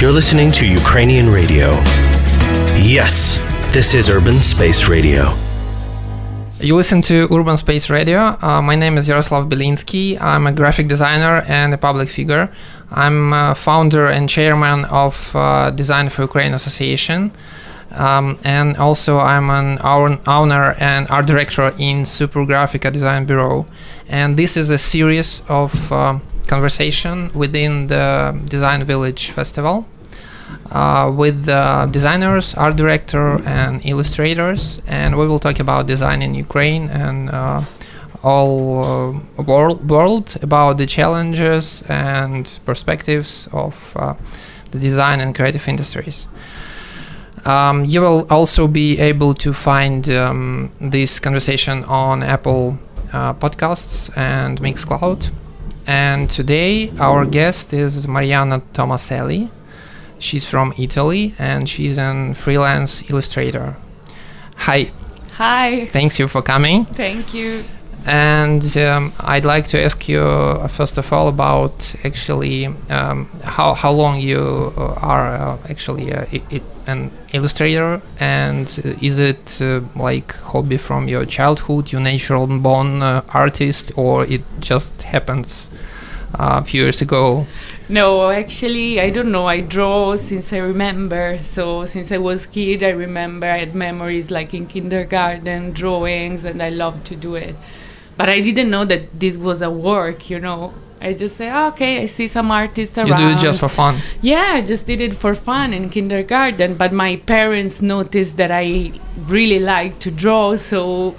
You're listening to Ukrainian radio. Yes, this is Urban Space Radio. You listen to Urban Space Radio. Uh, my name is Yaroslav Belinsky. I'm a graphic designer and a public figure. I'm uh, founder and chairman of uh, Design for Ukraine Association. Um, and also, I'm an owner and art director in Super Graphica Design Bureau. And this is a series of uh, conversation within the Design Village Festival uh, with uh, designers, art director, and illustrators, and we will talk about design in Ukraine and uh, all uh, world, world about the challenges and perspectives of uh, the design and creative industries. Um, you will also be able to find um, this conversation on Apple uh, Podcasts and Mixcloud. And today our guest is Mariana Tomaselli. She's from Italy and she's a freelance illustrator. Hi, Hi. thanks you for coming. Thank you. And um, I'd like to ask you uh, first of all about actually um, how how long you uh, are uh, actually uh, an illustrator, and is it uh, like hobby from your childhood, you natural born uh, artist, or it just happens a few years ago? No, actually, I don't know. I draw since I remember. So since I was kid, I remember I had memories like in kindergarten, drawings, and I loved to do it. But I didn't know that this was a work. You know, I just say, "Ah, okay, I see some artists around. You do it just for fun. Yeah, I just did it for fun in kindergarten. But my parents noticed that I really like to draw, so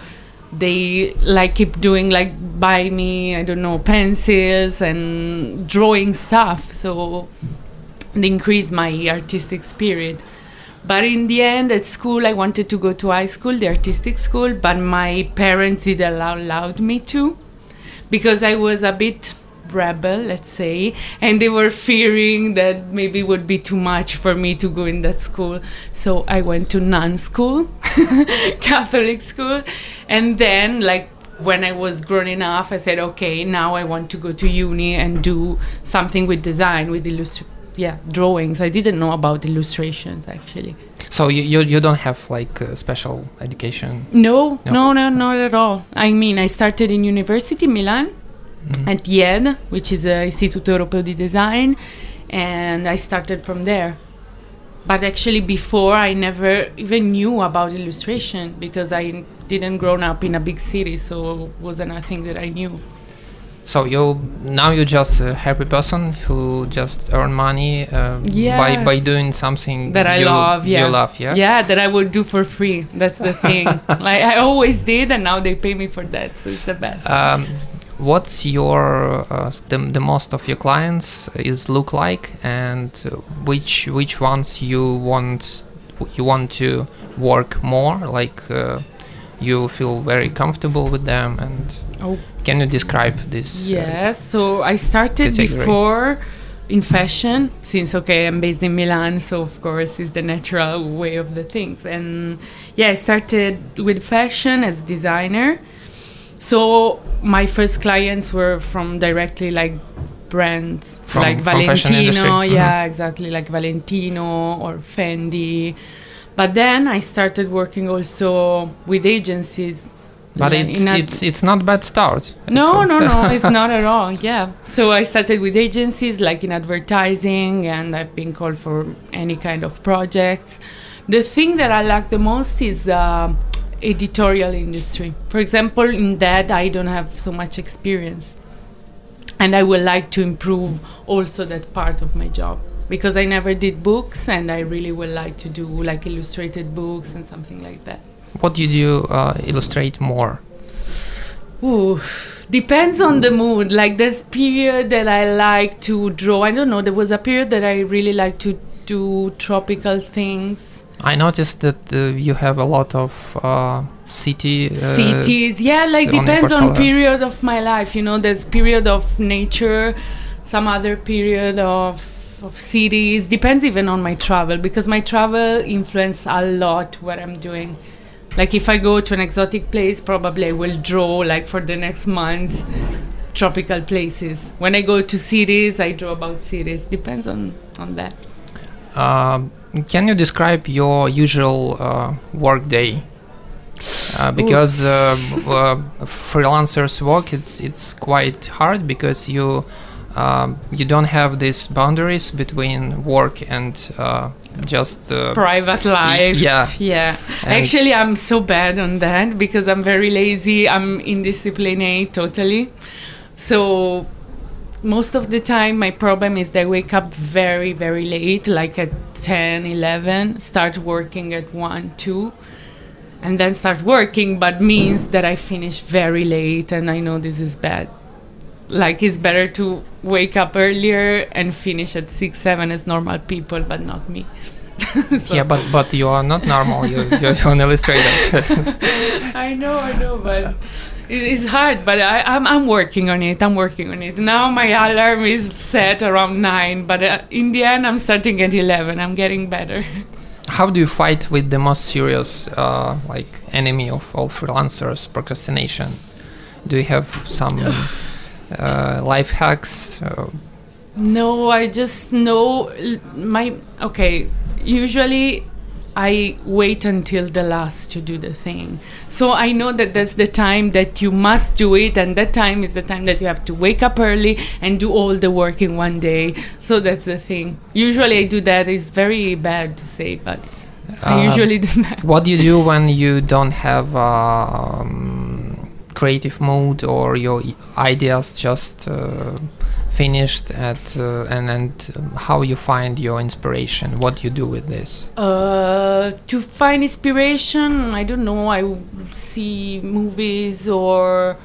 they like keep doing like buy me I don't know pencils and drawing stuff. So they increase my artistic spirit. But in the end, at school, I wanted to go to high school, the artistic school, but my parents didn't allow allowed me to because I was a bit rebel, let's say, and they were fearing that maybe it would be too much for me to go in that school. So I went to nun school, Catholic school, and then like when I was grown enough, I said, okay, now I want to go to uni and do something with design, with illustration. Yeah, drawings. I didn't know about illustrations actually. So you, you, you don't have like uh, special education. No, No. no, no, not at all. I mean, I started in University Milan at IED, which is a Istituto Europeo di Design, and I started from there. But actually, before I never even knew about illustration because I didn't grow up in a big city, so it wasn't a thing that I knew. So you now you're just a happy person who just earn money uh, by by doing something That I you, love, yeah. You love, yeah. Yeah, that I would do for free. That's the thing. like I always did, and now they pay me for that, so it's the best. Um, what's your uh, the, the most of your clients is look like, and uh, which which ones you want you want to work more? Like uh, you feel very comfortable with them, and Oh. can you describe this? uh, Yes, so I started category. before in fashion since okay I'm based in Milan so of course it's the natural way of the things and yeah I started with fashion as designer so my first clients were from directly like brands From- like from fashion industry. Valentino yeah exactly like Valentino or Fendi but then I started working also with agencies But like it's it's it's not bad start. no, no, no, it's not at all. Yeah. So I started with agencies like in advertising, and I've been called for any kind of projects. The thing that I like the most is uh, editorial industry. For example, in that I don't have so much experience, and I would like to improve also that part of my job because I never did books, and I really would like to do like illustrated books and something like that. What did you uh, illustrate more? Ooh, depends on the mood. Like this period that I like to draw. I don't know. There was a period that I really like to do tropical things. I noticed that uh, you have a lot of uh, city uh, cities yeah like depends on period of my life you know there's period of nature some other period of of cities depends even on my travel because my travel influence a lot what i'm doing like if i go to an exotic place probably i will draw like for the next month tropical places. When i go to cities i draw about cities. Depends on on that. Um, can you describe your usual uh, work day? Uh, because uh, uh, freelancers work it's it's quite hard because you um, you don't have these boundaries between work and uh, just uh, private life. yeah. yeah. And- actually i'm so bad on that because i'm very lazy. I'm indisciplined totally. So most of the time my problem is that i wake up very very late like at 10 11 start working at 1 2 and then start working but means that i finish very late and i know this is bad like it's better to wake up earlier and finish at 6 7 as normal people but not me So- yeah but but you are not normal you, you're an illustrator I know, I know, but it is hard. But I, I'm, I'm working on it. I'm working on it. Now my alarm is set around nine, but uh, in the end, I'm starting at eleven. I'm getting better. how do you fight with the most serious uh, like enemy of all freelancers procrastination do you have some uh, life hacks uh, No, I just know my okay. Usually, I wait until the last to do the thing. So I know that that's the time that you must do it, and that time is the time that you have to wake up early and do all the work in one day. So that's the thing. Usually, I do that. It's very bad to say, but I Uh, usually do that. what do you do when you don't have um, creative mood or your ideas just uh, finished at uh, and and how you find your inspiration what you do with this Uh, to find inspiration, I don't know. i see movies or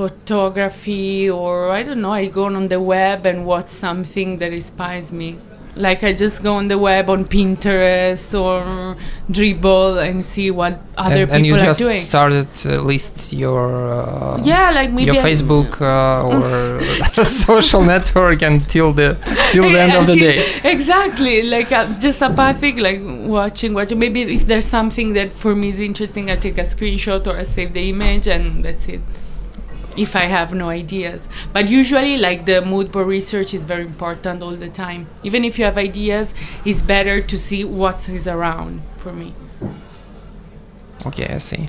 photography, or I don't know. I go on the web and watch something that inspires me. Like I just go on the web on Pinterest or Dribbble and see what other and, and you people are just doing. started uh, list your uh, yeah, like maybe your Facebook uh, or social network until the till the end of the day. exactly like uh, just apathic like watching watching maybe if there's something that for me is interesting i take a screenshot or i save the image and that's it if i have no ideas but usually like the mood board research is very important all the time even if you have ideas it's better to see what is around for me Okay, I see.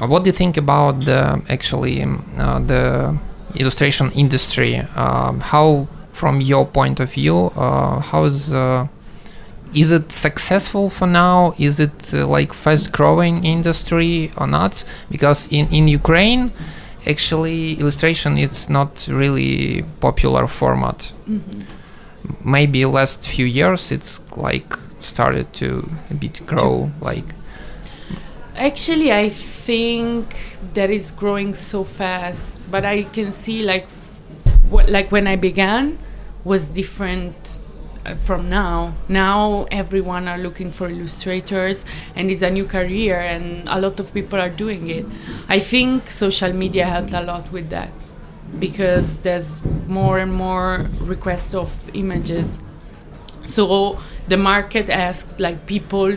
Uh, What do you think about the actually um, uh, the illustration industry? Um, how, from your point of view, uh, how is uh, is it successful for now? Is it uh, like fast growing industry or not? Because in in Ukraine, actually, illustration it's not really popular format. Mm-hmm. Maybe last few years it's like started to a bit grow like Actually, I think that is growing so fast, but I can see like, what like when I began, was different Uh, from now. Now everyone are looking for illustrators, and it's a new career, and a lot of people are doing it. I think social media helped a lot with that, because there's more and more requests of images. So the market asks like people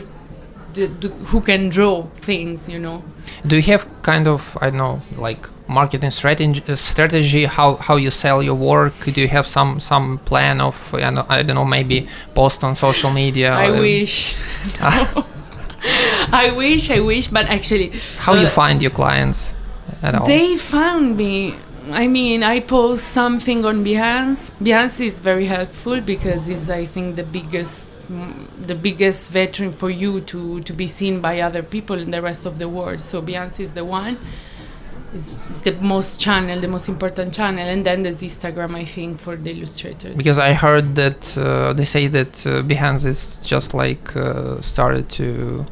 who can draw things, you know. Do you have kind of I don't know like marketing strategy strategy how how you sell your work? Do you have some some plan of I don't know, I don't know maybe post on social media? I uh, wish. I wish, I wish, but actually, How you uh, find your clients at all? they found me. I mean, I post something on Behance. Behance is very helpful because it's, I think, the biggest, the biggest veteran for you to to be seen by other people in the rest of the world. So Behance is the one. It's, it's the most channel, the most important channel, and then there's Instagram, I think, for the illustrators. because I heard that uh, they say that uh, Behance is just like uh, started to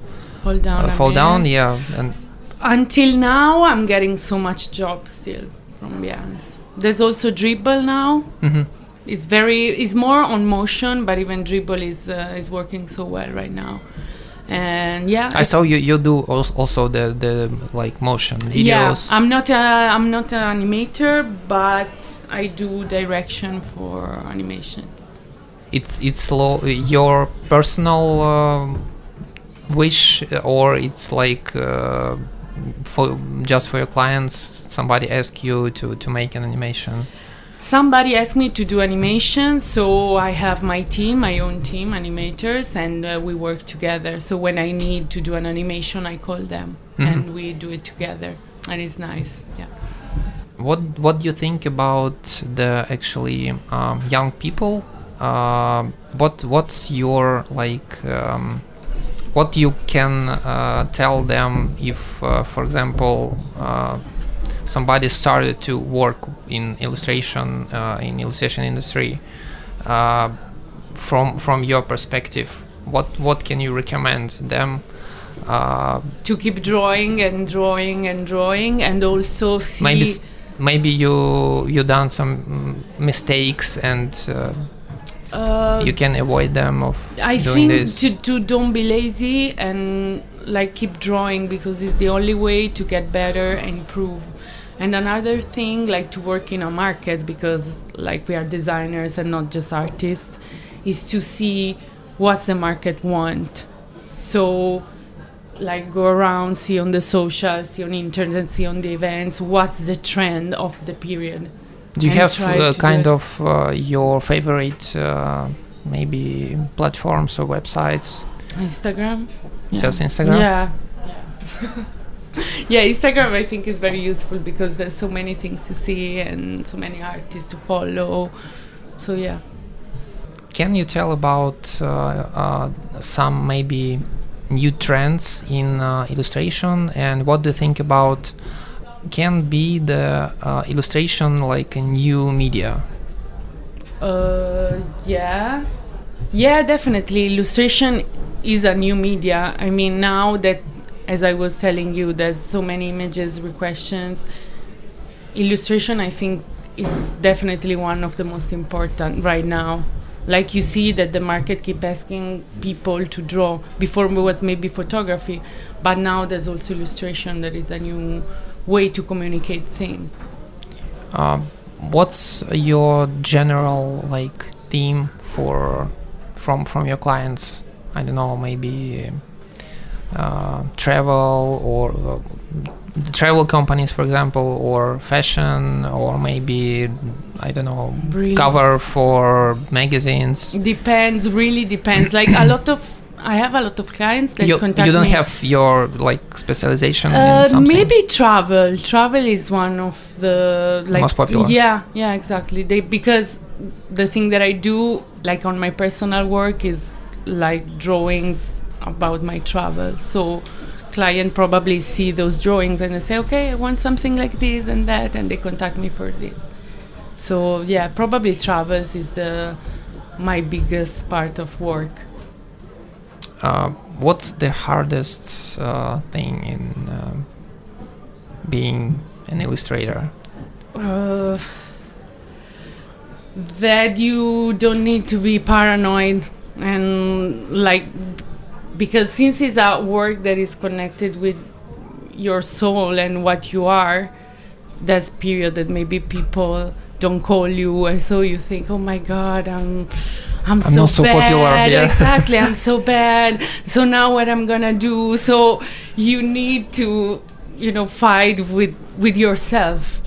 fall down. uh, fall down. Yeah, and until now i'm getting so much job still from Behance. there's also Dribbble now mhm. it's very it's more on motion but even Dribbble is uh, is working so well right now and yeah I saw you you do also the the like motion videos. Yeah i'm not a i'm not an animator but i do direction for animations. It's it's your personal um wish uh, or it's like uh, for just for your clients somebody ask you to to make an animation somebody asked me to do animation, so I have my team, my own team, animators, and uh, we work together. So when I need to do an animation, I call them Mhm. and we do it together, and it's nice. Yeah. what what do you think about the actually um, young people uh, what what's your like um, what you can uh, tell them if uh, for example uh, somebody started to work in illustration uh, in illustration industry uh, from from your perspective what what can you recommend them uh, To keep drawing and drawing and drawing, and also see. maybe s- maybe you you done some mistakes and uh, uh, you can avoid them of I doing think this to, to don't be lazy and like keep drawing because it's the only way to get better and improve. And another thing, like to work in a market because like we are designers and not just artists, is to see what's the market want. So like go around, see on the social, see on internet, see on the events, what's the trend of the period. do you and have uh, kind of uh, your favorite uh, maybe platforms or websites Instagram. Just instagram Yeah. yeah, Instagram I think is very useful because there's so many things to see and so many artists to follow. So yeah. can you tell about uh, uh, some maybe new trends in uh, illustration and what do you think about can be the uh, illustration like a new media Uh, yeah. Yeah, definitely. Illustration is a new media. I mean, now that, as I was telling you, there's so many images, questions. Illustration, I think, is definitely one of the most important right now. Like you see that the market keep asking people to draw. Before it was maybe photography, but now there's also illustration. That is a new way to communicate thing. Uh, what's your general like theme for from from your clients? I don't know, maybe uh, travel or uh, travel companies, for example, or fashion, or maybe I don't know, Really? cover for magazines. Depends, really depends. like a lot of, I have a lot of clients that You, contact you don't me. have your like specialization Uh, in something. maybe travel. Travel is one of the like Most popular. Yeah, yeah, exactly. They because the thing that I do, like on my personal work, is like drawings about my travel. So client probably see those drawings and they say, okay, I want something like this and that, and they contact me for this. So yeah, probably travels is the my biggest part of work. uh, what's the hardest uh, thing in um, being an illustrator? Uh, that you don't need to be paranoid and like because since it's a work that is connected with your soul and what you are there's period that maybe people don't call you and so you think oh my god i'm i'm, I'm so, not so bad popular, yeah. exactly i'm so bad. So now what i'm gonna do? So you need to you know fight with with yourself.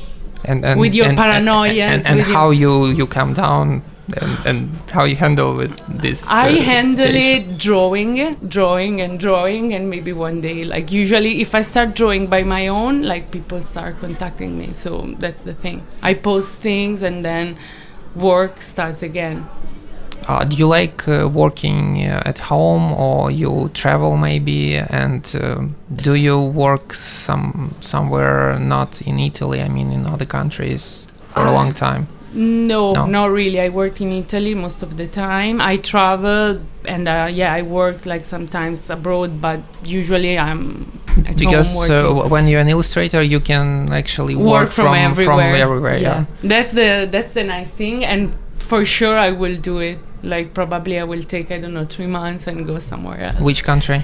And, and With your and, and- paranoias, and, and how you you calm down and, and how you handle with this I uh, handle situation. it drawing drawing and drawing, and maybe one day, like usually, if I start drawing by my own, like people start contacting me. So that's the thing. I post things and then work starts again. uh, do you like uh, working uh, at home or you travel maybe and um do you work some somewhere not in italy i mean in other countries for a long time No, No. not really. I worked in Italy most of the time. I travel and uh, yeah, I worked like sometimes abroad, but usually I'm because uh, when you're an illustrator you can actually work, work from, everywhere. from everywhere yeah. That's the that's the nice thing, and for sure I will do it. Like probably I will take I don't know three months and go somewhere else. which country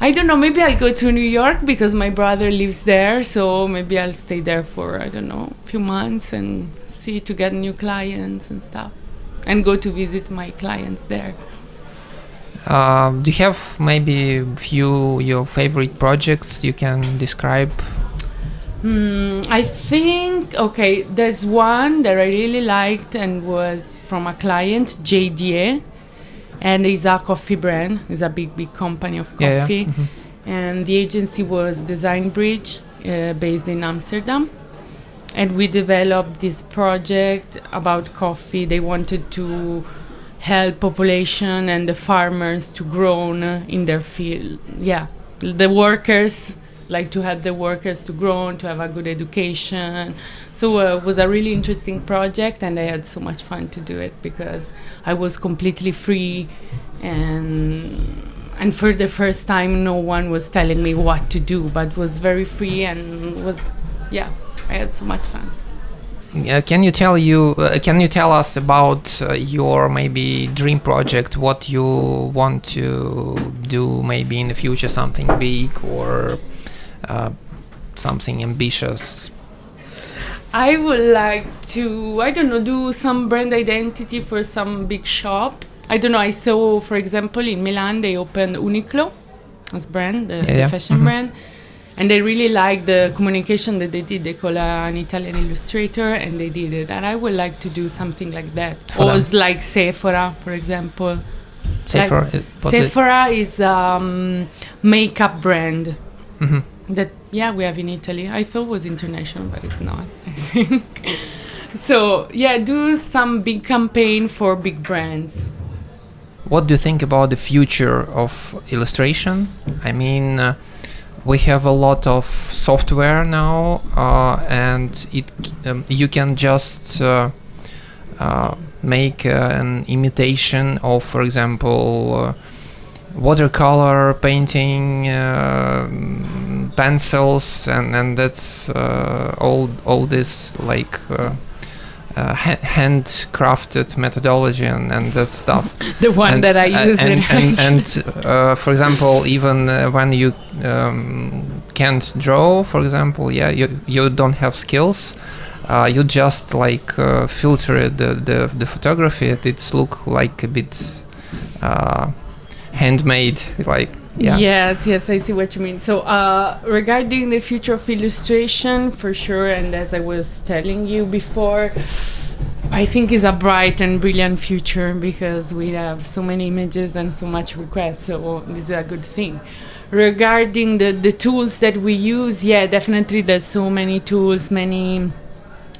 I don't know. Maybe I'll go to New York because my brother lives there, so maybe I'll stay there for I don't know a few months and see to get new clients and stuff, and go to visit my clients there. uh, do you have maybe a few your favorite projects you can describe Hmm, I think okay. There's one that I really liked and was from a client, JDE, and it's a coffee brand. It's a big, big company of Yeah, yeah. coffee, Mhm. and the agency was Design Bridge, uh, based in Amsterdam. And we developed this project about coffee. They wanted to help population and the farmers to grow in their field. Yeah, the workers like to help the workers to grow, to have a good education. So uh, it was a really interesting project, and I had so much fun to do it because I was completely free, and and for the first time, no one was telling me what to do, but was very free and was, yeah, I had so much fun. Uh, can you tell you uh, can you tell us about uh, your maybe dream project what you want to do maybe in the future something big or uh, something ambitious I would like to, I don't know, do some brand identity for some big shop. I don't know. I saw, for example, in Milan they opened Uniqlo as brand, the, Yeah, the yeah. fashion Mhm. brand, and they really like the communication that they did. They call uh, an Italian illustrator, and they did it. And I would like to do something like that. For or them. like Sephora, for example. uh, what it- Sephora is um, makeup brand Mhm. that yeah we have in Italy. I thought was international, but it's not. I think. so yeah, do some big campaign for big brands. What do you think about the future of illustration? I mean, uh, we have a lot of software now, uh, and it um, you can just uh, uh, make uh, an imitation of, for example, uh, watercolor painting, pencils, and and that's all all this like. Uh, handcrafted methodology and, and that stuff. The one and, that I uh, use and, and, and uh, for example even uh, when you um, can't draw for example yeah you, you don't have skills uh, you just like uh, filter the, the, the photography It, it's look like a bit uh, handmade like yeah Yes, yes, I see what you mean. So, uh, regarding the future of illustration, for sure, and as I was telling you before, I think is a bright and brilliant future because we have so many images and so much requests. So, this is a good thing. Regarding the, the tools that we use, yeah, definitely there's so many tools, many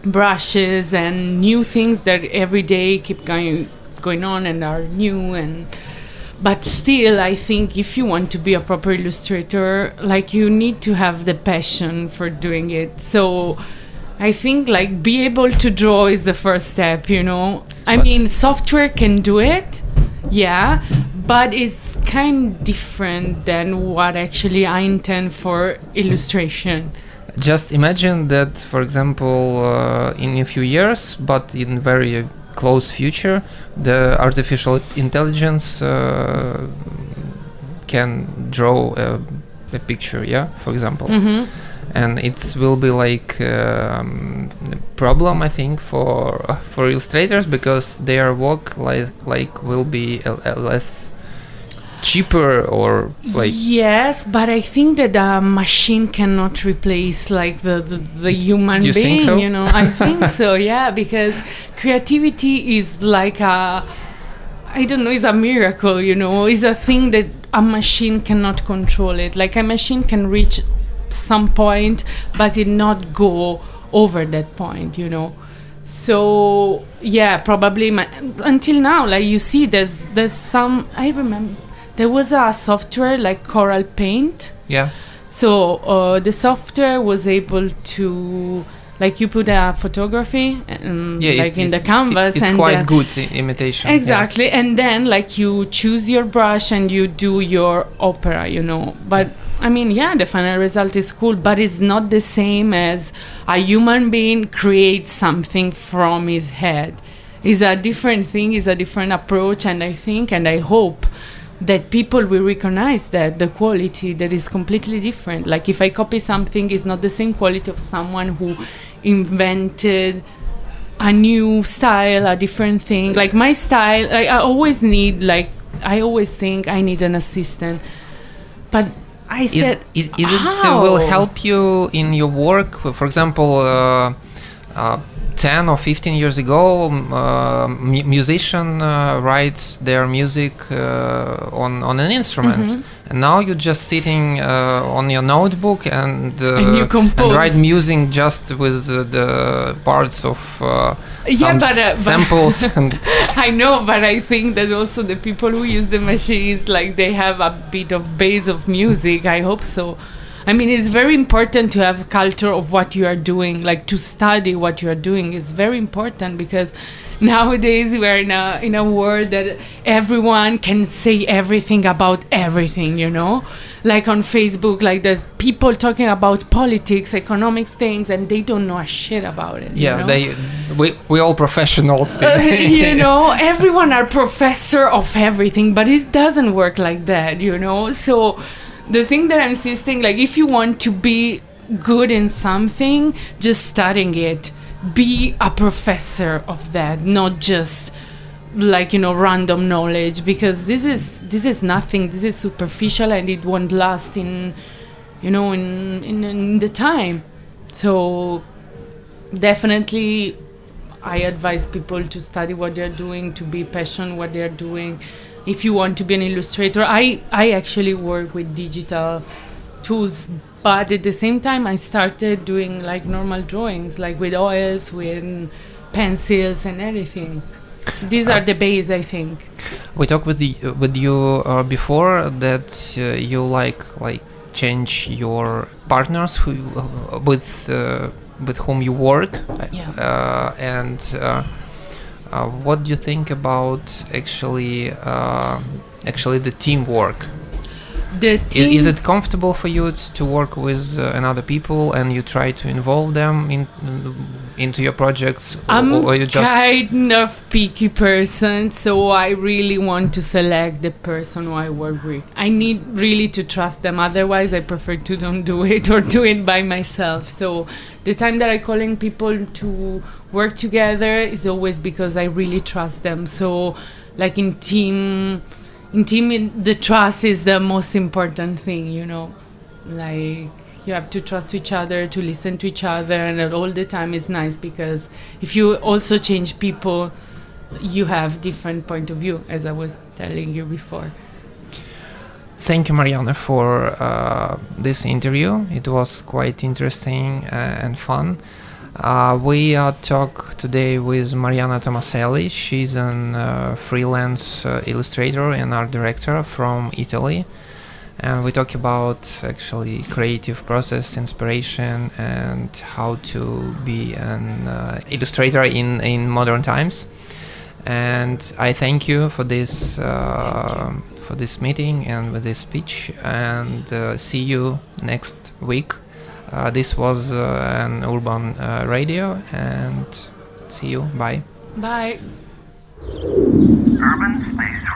brushes, and new things that every day keep going going on and are new and but still i think if you want to be a proper illustrator like you need to have the passion for doing it. So i think like be able to draw is the first step you know? I But- mean software can do it yeah but it's kind different than what actually i intend for illustration. Just imagine that for example uh, in a few years but in very close future the artificial intelligence uh, can draw a, a picture yeah for example mm-hmm. and it will be like um, a problem i think for for illustrators because their work like like will be a, a less cheaper or like yes but i think that a machine cannot replace like the the, the human you being think so? you know? I think so yeah because creativity is like a i don't know it's a miracle you know? It's a thing that a machine cannot control it. Like a machine can reach some point but it not go over that point you know? So yeah probably my, until now like you see there's there's some i remember there was a software like Corel paint. Yeah. So uh, the software was able to like you put a photography um, yeah like in the canvas it's and quite then- good imitation yeah. exactly and then like you choose your brush and you do your opera you know. But i mean yeah the final result is cool but it's not the same as a human being creates something from his head. It's a different thing it's a different approach and i think and i hope that people will recognize that the quality that is completely different. Like if i copy something it's not the same quality of someone who invented a new style, a different thing. Like my style, like I always need like I always think I need an assistant, but I is, said, is, is it uh, will help you in your work? For example uh, uh, 10 or 15 years ago um, uh, mu- musician uh, writes their music uh, on, on an instrument Mhm. and now you're just sitting uh, on your notebook and, uh, And you compose. write music just with uh, the parts of uh, yeah, but, s- but samples and I know, but I think that also the people who use the machines, like they have a bit of base of music. I hope so. I mean, it's very important to have a culture of what you are doing, like to study what you are doing is very important because nowadays we are in a in a world that everyone can say everything about everything. You know, like on Facebook, like there's people talking about politics, economics things, and they don't know a shit about it. you yeah know? they we, we all professionals Uh, you know everyone are professor of everything but it doesn't work like that you know so the thing that i'm insisting like if you want to be good in something just studying it be a professor of that not just like you know random knowledge because this is this is nothing this is superficial and it won't last in you know in in, in the time so definitely I advise people to study what they're doing, to be passionate what they're doing. If you want to be an illustrator, I I actually work with digital tools, but at the same time I started doing like normal drawings, like with oils, with pencils and everything. These are the base, I think. We talked with the with you uh, before that uh, you like like change your partners who uh, with uh, with whom you work, Yeah. uh, and uh, uh, what do you think about actually uh, actually the teamwork? The team Is it comfortable for you to work with uh, another people and you try to involve them in into your projects, I'm or you just kind of picky person, so I really want to select the person who I work with. I need really to trust them. Otherwise, I prefer to don't do it or do it by myself. So the time that I calling people to work together is always because I really trust them. So like in team, in team, the trust is the most important thing. You know, like you have to trust each other to listen to each other and all the time is nice because if you also change people you have different point of view as i was telling you before Thank you, Mariana, for uh, this interview. It was quite interesting uh, and fun. Uh, we uh, talk today with Mariana Tomaselli. She's a uh, freelance uh, illustrator and art director from Italy. And we talk about actually creative process, inspiration, and how to be an uh, illustrator in, in modern times. And I thank you for this uh, for this meeting and with this speech. And uh, see you next week. Uh, this was uh, an urban uh, radio, and see you. Bye. bye Urban Space